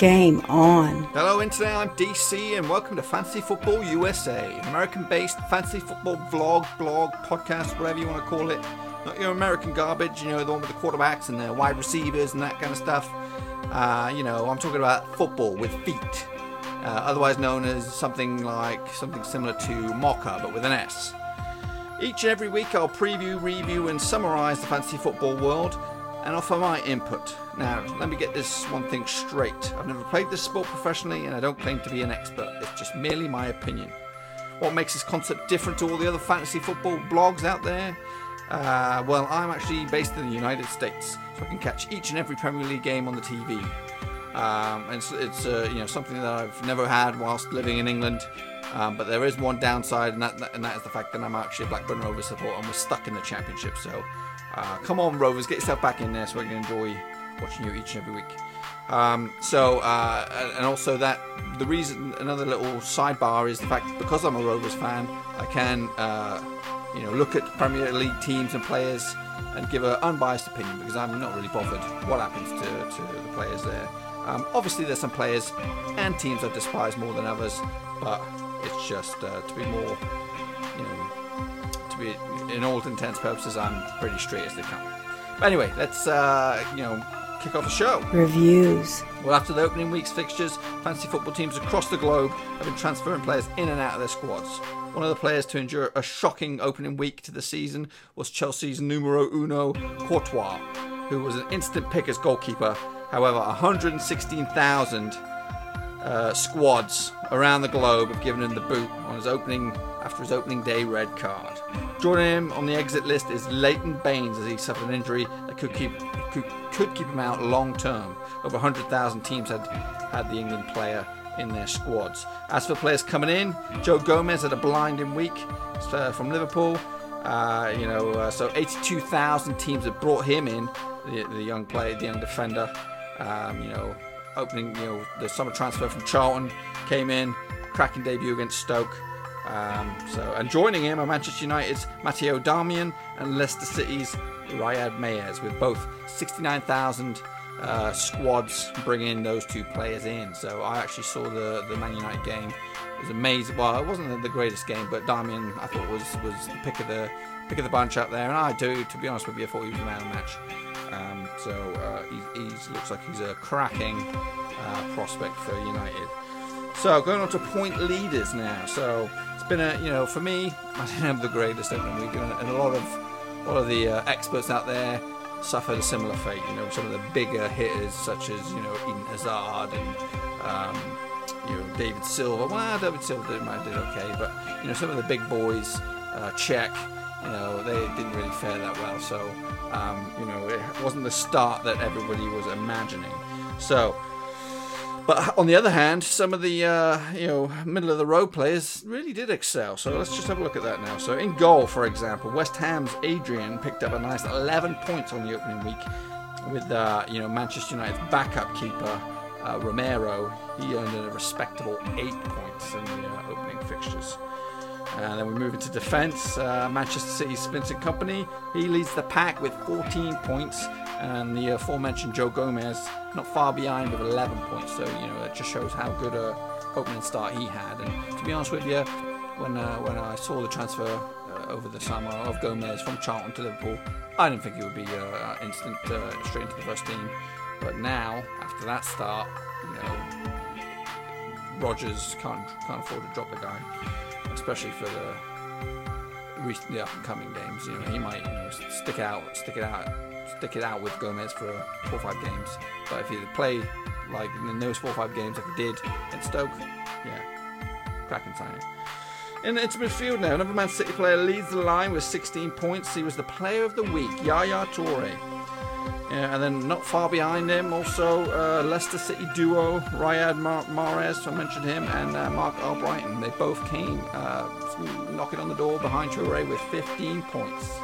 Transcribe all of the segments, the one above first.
Game on. Hello, Internet. I'm DC, and welcome to Fantasy Football USA, American-based fantasy football vlog, blog, podcast, whatever you want to call it. Not your American garbage, you know, the one with the quarterbacks and the wide receivers and that kind of stuff. Uh, you know, I'm talking about football with feet, uh, otherwise known as something like something similar to Mocha, but with an S. Each and every week, I'll preview, review, and summarize the fantasy football world and offer my input. Now, let me get this one thing straight. I've never played this sport professionally and I don't claim to be an expert. It's just merely my opinion. What makes this concept different to all the other fantasy football blogs out there? Uh, well, I'm actually based in the United States, so I can catch each and every Premier League game on the TV. Um, and it's, it's uh, you know something that I've never had whilst living in England. Um, but there is one downside, and that, and that is the fact that I'm actually a Blackburn Rovers supporter and we're stuck in the Championship. So uh, come on, Rovers, get yourself back in there so I can enjoy watching you each and every week. Um, so, uh, and also that the reason, another little sidebar is the fact that because I'm a Rovers fan, I can, uh, you know, look at Premier League teams and players and give an unbiased opinion because I'm not really bothered what happens to, to the players there. Um, obviously, there's some players and teams I despise more than others, but it's just uh, to be more, you know, be in all intents and purposes, I'm pretty straight as they come. But anyway, let's uh, you know kick off the show. Reviews. Well, after the opening week's fixtures, fantasy football teams across the globe have been transferring players in and out of their squads. One of the players to endure a shocking opening week to the season was Chelsea's numero uno, Courtois, who was an instant pick as goalkeeper. However, 116,000 uh, squads around the globe have given him the boot on his opening after his opening day red card. Joining him on the exit list is Leighton Baines as he suffered an injury that could keep could, could keep him out long term. Over 100,000 teams had had the England player in their squads. As for players coming in, Joe Gomez had a blinding week uh, from Liverpool. Uh, you know, uh, so 82,000 teams have brought him in, the, the young player, the young defender. Um, you know, opening, you know, the summer transfer from Charlton came in, cracking debut against Stoke. Um, so, and joining him are Manchester United's Matteo Darmian and Leicester City's Riyad Mahrez, with both 69,000 uh, squads bringing those two players in. So, I actually saw the the Man United game. It was amazing. Well, it wasn't the greatest game, but Darmian I thought was was the pick of the pick of the bunch up there, and I do, to be honest with you, I thought he was the man of the match. Um, so uh, he he's, looks like he's a cracking uh, prospect for United. So going on to point leaders now. So it's been a you know for me I didn't have the greatest opening week, and a lot of a lot of the uh, experts out there suffered a similar fate. You know some of the bigger hitters such as you know Eden Hazard and um, you know David Silva. Well, David Silva did, did okay, but you know some of the big boys, uh, Cech you know, they didn't really fare that well. So, um, you know, it wasn't the start that everybody was imagining. So, but on the other hand, some of the uh, you know middle of the road players really did excel. So let's just have a look at that now. So in goal, for example, West Ham's Adrian picked up a nice 11 points on the opening week with uh, you know Manchester United's backup keeper uh, Romero. He earned a respectable eight points in the uh, opening fixtures. And then we move into defence. Uh, Manchester City's Vincent Kompany, he leads the pack with 14 points, and the aforementioned Joe Gomez not far behind with 11 points. So you know it just shows how good a opening start he had. And to be honest with you, when uh, when I saw the transfer uh, over the summer of Gomez from Charlton to Liverpool, I didn't think it would be uh, instant uh, straight into the first team. But now, after that start, you know, Rodgers can't can't afford to drop the guy especially for the the up and coming games. You know, he might you know, stick out, stick it out, stick it out with Gomez for four or five games. But if he play like in those four or five games if he did in Stoke, yeah, cracking signing. In its midfield now, another Man City player leads the line with 16 points. He was the player of the week, Yaya Toure. Yeah, and then not far behind him, also uh, Leicester City duo Riyad Mahrez, I mentioned him, and uh, Marc Albrighton. They both came uh, knocking on the door behind Toure with 15 points.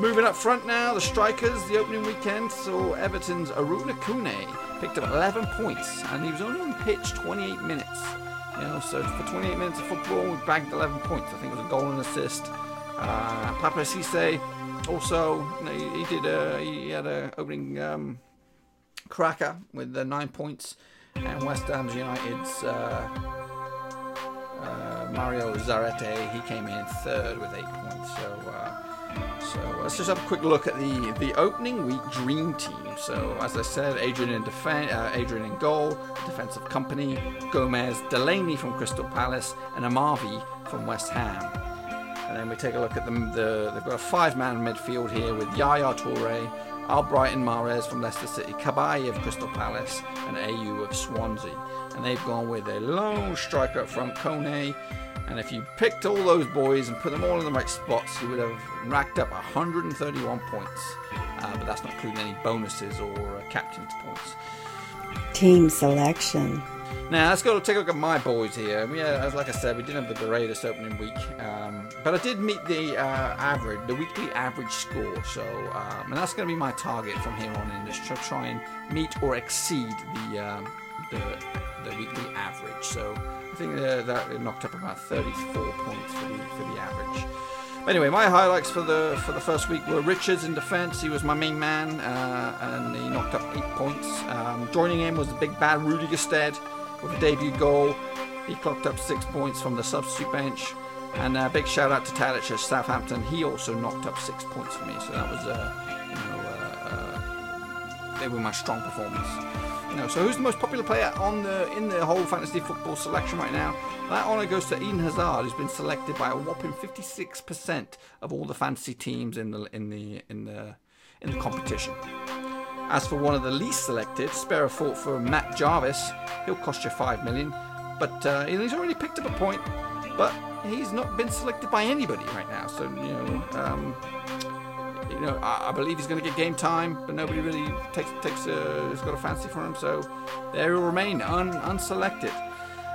Moving up front now, the strikers, the opening weekend saw Everton's Arouna Kone picked up 11 points, and he was only on pitch 28 minutes. You know, so for 28 minutes of football, we bagged 11 points. I think it was a goal and assist. Uh, Papiss Cisse also, he, he did a, he had a opening um, cracker with the nine points. and West Ham United's uh, uh, Mario Zarate, he came in third with eight points. So, uh, so let's just have a quick look at the the opening week dream team. So, as I said, Adrian in defense, uh, Adrian in goal, defensive Kompany, Gomez, Delaney from Crystal Palace, and Amavi from West Ham. And then we take a look at them. The, they've got a five-man midfield here with Yaya Toure, Albrighton Mahrez from Leicester City, Cabaye of Crystal Palace, and Ayew of Swansea. And they've gone with a lone striker front, Kone. And if you picked all those boys and put them all in the right spots, you would have racked up 131 points. Uh, but that's not including any bonuses or uh, captain's points. Team selection. Now let's go take a look at my boys here. Yeah, as like I said, we didn't have the greatest opening week, um, but I did meet the uh, average, the weekly average score. So, um, and that's going to be my target from here on in, is to try and meet or exceed the um, the, the weekly average. So I think uh, that it knocked up about 34 points for the for the average. Anyway, my highlights for the for the first week were Richards in defence. He was my main man, uh, and he knocked up eight points. Um, joining him was the big bad Rudy Gestede with a debut goal. He clocked up six points from the substitute bench. And a big shout out to Tadic at Southampton. He also knocked up six points for me. So that was, uh, you know, uh, uh, they were my strong performance. Know, so who's the most popular player on the in the whole fantasy football selection right now? That honour goes to Eden Hazard, who's been selected by a whopping 56% of all the fantasy teams in the in the in the in the competition. As for one of the least selected, spare a thought for Matt Jarvis. He'll cost you five million, but uh, he's already picked up a point. But he's not been selected by anybody right now. So you know, um, you know, I, I, believe he's going to get game time, but nobody really takes takes a, has got a fancy for him. So there he'll remain un, unselected.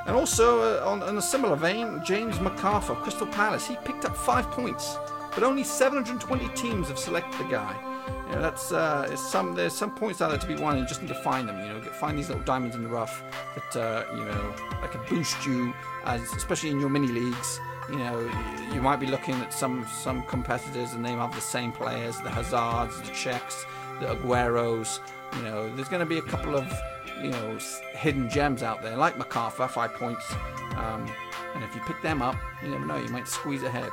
And also, uh, on, on, a similar vein, James McArthur, Crystal Palace, he picked up five points, but only 720 teams have selected the guy. You know, that's uh, some. There's some points out there to be won. You just need to find them. You know, find these little diamonds in the rough that uh, you know that can boost you, as especially in your mini leagues. You know, you might be looking at some some competitors and they have the same players, the Hazards, the Cechs, the Agueros. You know, there's going to be a couple of you know hidden gems out there, like McArthur, five points. Um, and if you pick them up, you never know, you might squeeze ahead.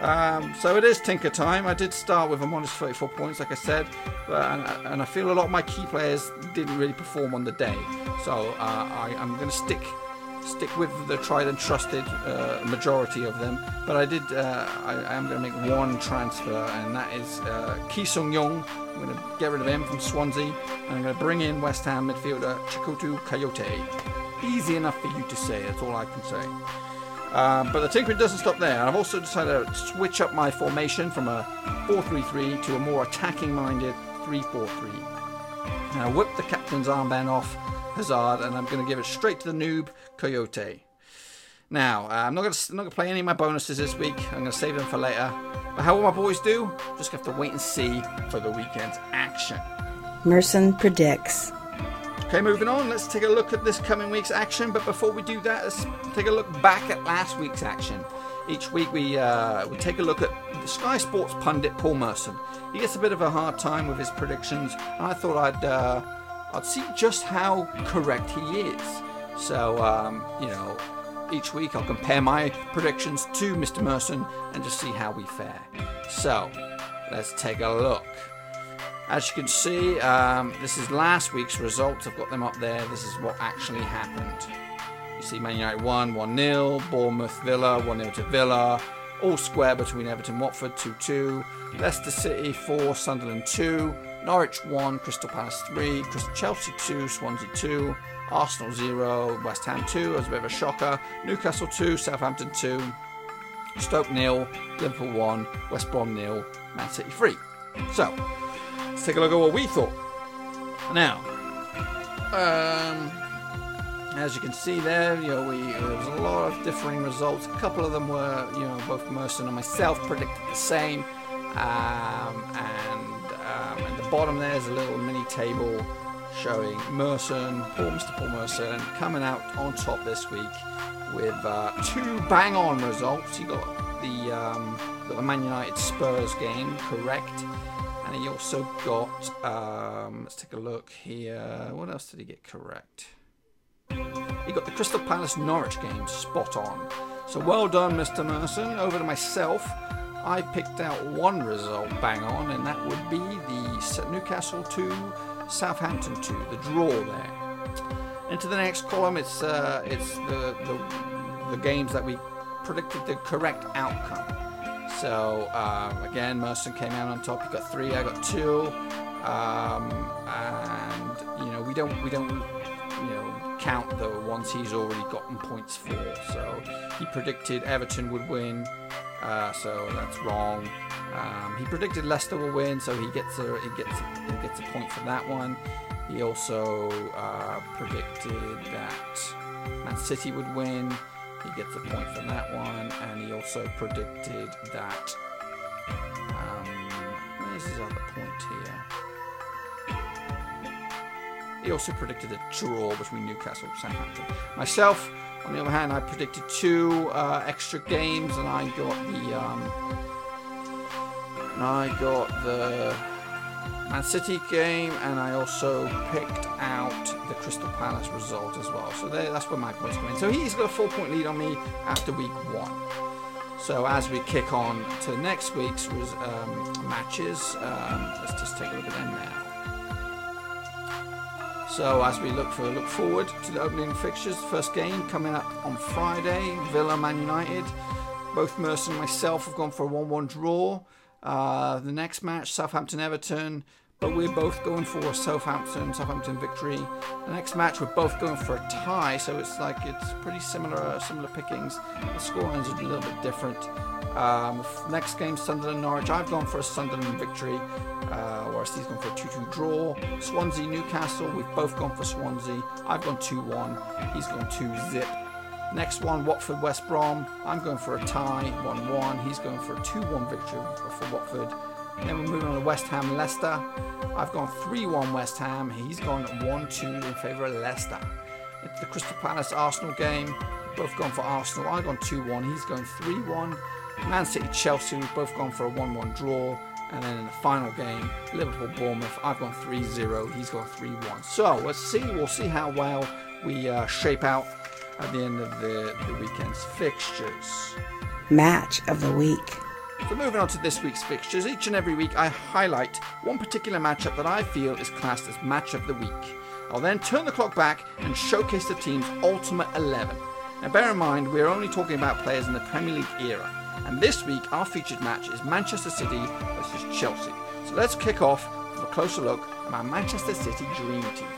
Um, so it is Tinker time. I did start with a modest 34 points, like I said, but, and, and, I feel a lot of my key players didn't really perform on the day. So uh, I, am going to stick stick with the tried and trusted uh, majority of them. But I did. Uh, I, I, am going to make one transfer, and that is uh, Ki Sung-yueng. I'm going to get rid of him from Swansea, and I'm going to bring in West Ham midfielder Cheikhou Kouyate. Easy enough for you to say. That's all I can say. Um, but the tinkering doesn't stop there. I've also decided to switch up my formation from a 4-3-3 to a more attacking-minded 3-4-3. And I whip the captain's armband off Hazard, and I'm going to give it straight to the noob Kouyate. Now, uh, I'm not going to not going to play any of my bonuses this week. I'm going to save them for later. But how will my boys do? Just have to wait and see for the weekend's action. Merson predicts. Okay, moving on, let's take a look at this coming week's action. But before we do that, let's take a look back at last week's action. Each week we uh, we take a look at the Sky Sports pundit Paul Merson. He gets a bit of a hard time with his predictions, and I thought I'd uh, I'd see just how correct he is. So um, you know, each week I'll compare my predictions to Mr. Merson and just see how we fare. So let's take a look. As you can see, um, this is last week's results. I've got them up there. This is what actually happened. You see Man United 1, 1 0, Bournemouth Villa, 1 0 to Villa, all square between Everton Watford 2 2, Leicester City 4, Sunderland 2, Norwich 1, Crystal Palace 3, Crystal Chelsea 2, Swansea 2, Arsenal 0, West Ham 2, as a bit of a shocker, Newcastle 2, Southampton 2, Stoke 0, Liverpool 1, West Brom 0, Man City 3. So, let's take a look at what we thought. Now, um, as you can see there, you know, we there was a lot of differing results. A couple of them were, you know, both Merson and myself predicted the same. Um, bottom there's a little mini table showing Merson, poor Mr. Paul Merson, coming out on top this week with uh, two bang-on results. He got the um, the Man United Spurs game correct and he also got, um, let's take a look here. What else did he get correct? he got the Crystal Palace Norwich game spot on. So well done, Mr. Merson. Over to myself. I picked out one result bang on, and that would be the Newcastle 2, Southampton 2, the draw there. Into the next column, it's uh, it's the, the, the games that we predicted the correct outcome. So um, again, Merson came out on top. He got three, I got two, um, and you know we don't we don't you know count the ones he's already gotten points for. So he predicted Everton would win. Uh, so that's wrong. Um, he predicted Leicester will win, so he gets a he gets he gets a point for that one. He also uh, predicted that Man City would win. He gets a point for that one, and he also predicted that. Um, where's his other point here? He also predicted a draw between Newcastle and Southampton. Myself, on the other hand, I predicted two uh, extra games, and I got the um, and I got the Man City game, and I also picked out the Crystal Palace result as well. So there, that's where my points come in. So he's got a four-point lead on me after week one. So as we kick on to next week's um, matches, um, let's just take a look at them now. So as we look for look forward to the opening fixtures, first game coming up on Friday, Villa Man United. Both Merson and myself have gone for a 1-1 draw. Uh, the next match, Southampton Everton, but we're both going for Southampton, Southampton victory. The next match, we're both going for a tie, so it's like it's pretty similar, similar pickings. The scorelines are a little bit different. Um, next game, Sunderland Norwich. I've gone for a Sunderland victory, uh, whereas he's gone for a 2-2 draw. Swansea Newcastle. We've both gone for Swansea. I've gone 2-1. He's gone 2-zip. Next one, Watford West Brom. I'm going for a tie, 1 1. He's going for a 2 1 victory for Watford. Then we're moving on to West Ham Leicester. I've gone 3 1 West Ham. He's gone 1 2 in favour of Leicester. It's the Crystal Palace Arsenal game. Both gone for Arsenal. I've gone 2 1. He's going 3 1. Man City Chelsea. We've both gone for a 1 1 draw. And then in the final game, Liverpool Bournemouth. I've gone 3 0. He's gone 3 1. So let's see. We'll see how well we uh, shape out at the end of the, the weekend's fixtures. Match of the week. So moving on to this week's fixtures, each and every week I highlight one particular matchup that I feel is classed as match of the week. I'll then turn the clock back and showcase the team's ultimate 11. Now bear in mind we're only talking about players in the Premier League era, and this week our featured match is Manchester City versus Chelsea. So let's kick off with a closer look at my Manchester City dream team.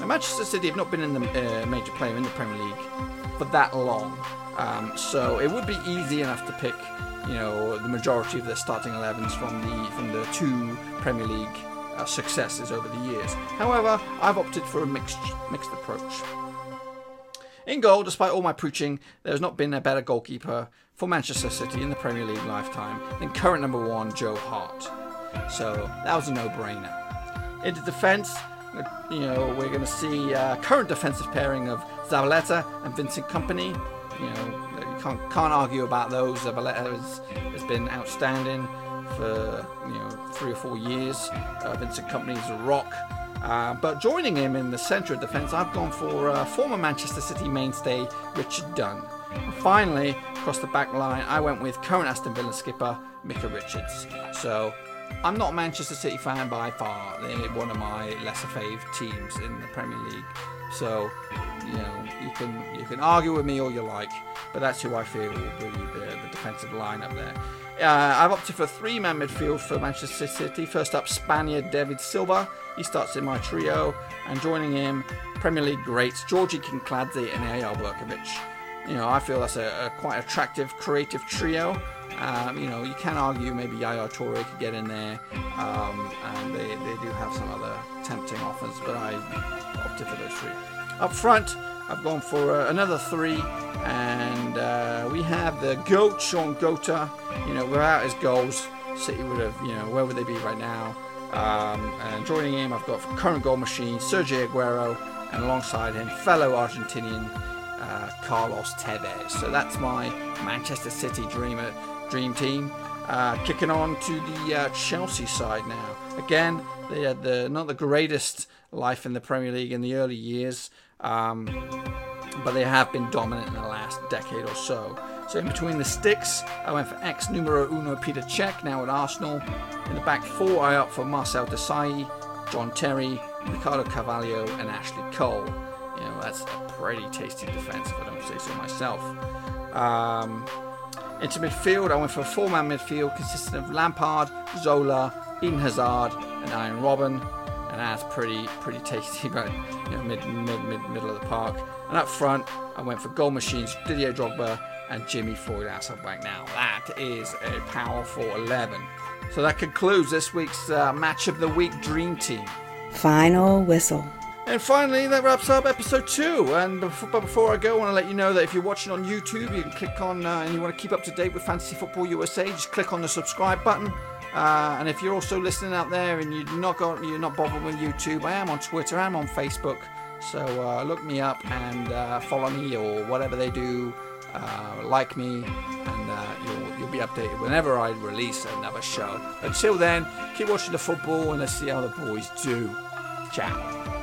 Now, Manchester City have not been in the uh, major player in the Premier League for that long, um, so it would be easy enough to pick, you know, the majority of their starting 11s from the from the two Premier League uh, successes over the years. However, I've opted for a mixed mixed approach. In goal, despite all my preaching, there has not been a better goalkeeper for Manchester City in the Premier League lifetime than current number one Joe Hart. So that was a no-brainer. In the defence, you know, we're going to see uh, current defensive pairing of Zabaleta and Vincent Kompany. You know, can't, can't argue about those. Zabaleta has, has been outstanding for you know three or four years. Uh, Vincent Kompany is a rock. Uh, but joining him in the centre of defence, I've gone for uh, former Manchester City mainstay Richard Dunne. And finally, across the back line, I went with current Aston Villa skipper Micah Richards. So I'm not a Manchester City fan by far. They're one of my lesser fave teams in the Premier League. So, you know, you can you can argue with me all you like, but that's who I feel will be the, the defensive line up there. Uh, I've opted for three-man midfield for Manchester City. First up, Spaniard David Silva. He starts in my trio, and joining him, Premier League greats Georgi Kinkladze and Eyal Berkovic. You know, I feel that's a, a quite attractive, creative trio. Um, you know, you can argue maybe Yaya Toure could get in there, um, and they, they do have some other tempting offers, but I opted for those three. Up front, I've gone for uh, another three, and uh, we have the GOAT, Shaun Goater. You know, without his goals, City would have, you know, where would they be right now? Um, and joining him, I've got current goal machine, Sergio Aguero, and alongside him, fellow Argentinian uh, Carlos Tevez. So that's my Manchester City dreamer dream team. Uh, kicking on to the uh, Chelsea side now. Again, they had the not the greatest life in the Premier League in the early years. Um, but they have been dominant in the last decade or so. So in between the sticks, I went for ex numero uno Peter Cech, now at Arsenal. In the back four, I opt for Marcel Desailly, John Terry, Ricardo Carvalho, and Ashley Cole. You know, that's a pretty tasty defence, if I don't say so myself. Um, into midfield, I went for a four-man midfield consisting of Lampard, Zola, Eden Hazard, and Arjen Robben. and that's pretty pretty tasty, but you know, mid, mid, mid middle of the park. And up front, I went for goal machines, Didier Drogba and Jimmy Floyd Hasselbaink. Now that is a powerful 11. So that concludes this week's uh, match of the week dream team. Final whistle. And finally, that wraps up episode two. And but before I go, I want to let you know that if you're watching on YouTube, you can click on uh, and you want to keep up to date with Fantasy Football USA, just click on the subscribe button. Uh, and if you're also listening out there and you're not got, you're not bothered with YouTube, I am on Twitter, I'm on Facebook. So uh, look me up and uh, follow me or whatever they do. Uh, like me, and uh, you'll, you'll be updated whenever I release another show. Until then, keep watching the football and let's see how the boys do. Ciao.